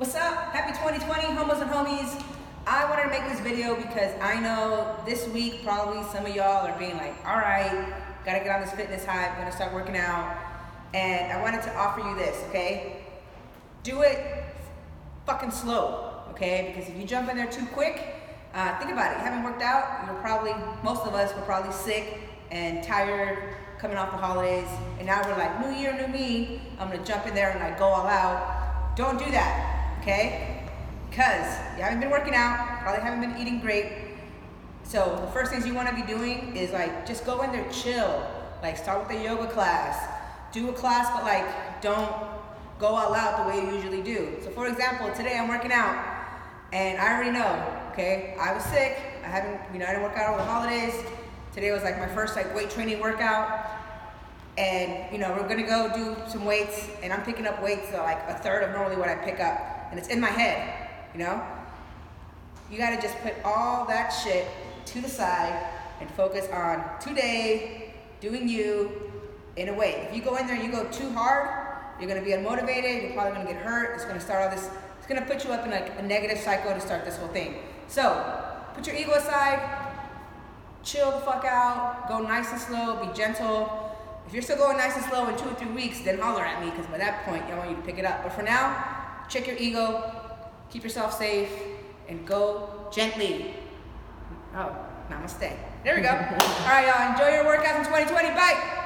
What's up? Happy 2020, homos and homies. I wanted to make this video because I know this week probably some of y'all are being like, all right, gotta get on this fitness hype, gonna start working out. And I wanted to offer you this, okay? Do it fucking slow, okay? Because if you jump in there too quick, uh, think about it. You haven't worked out, you're probably, most of us were probably sick and tired coming off the holidays. And now we're like, new year, new me. I'm gonna jump in there and like go all out. Don't do that okay? Because you haven't been working out, probably haven't been eating great. So the first things you want to be doing is like just go in there chill. Like start with a yoga class. Do a class, but like don't go all out the way you usually do. So for example, today I'm working out and I already know, okay, I was sick. I haven't, you know, I didn't work out over the holidays. Today was like my first like weight training workout. And you know, we're gonna go do some weights and I'm picking up weights like a third of normally what I pick up and it's in my head, you know? You gotta just put all that shit to the side and focus on today, doing you in a way. If you go in there and you go too hard, you're gonna be unmotivated, you're probably gonna get hurt, it's gonna start all this, it's gonna put you up in like a negative cycle to start this whole thing. So, put your ego aside, chill the fuck out, go nice and slow, be gentle. If you're still going nice and slow in two or three weeks, then holler at me because by that point, I want you to pick it up. But for now, check your ego, keep yourself safe, and go gently. Oh, namaste. There we go. All right, y'all. Enjoy your workouts in 2020. Bye.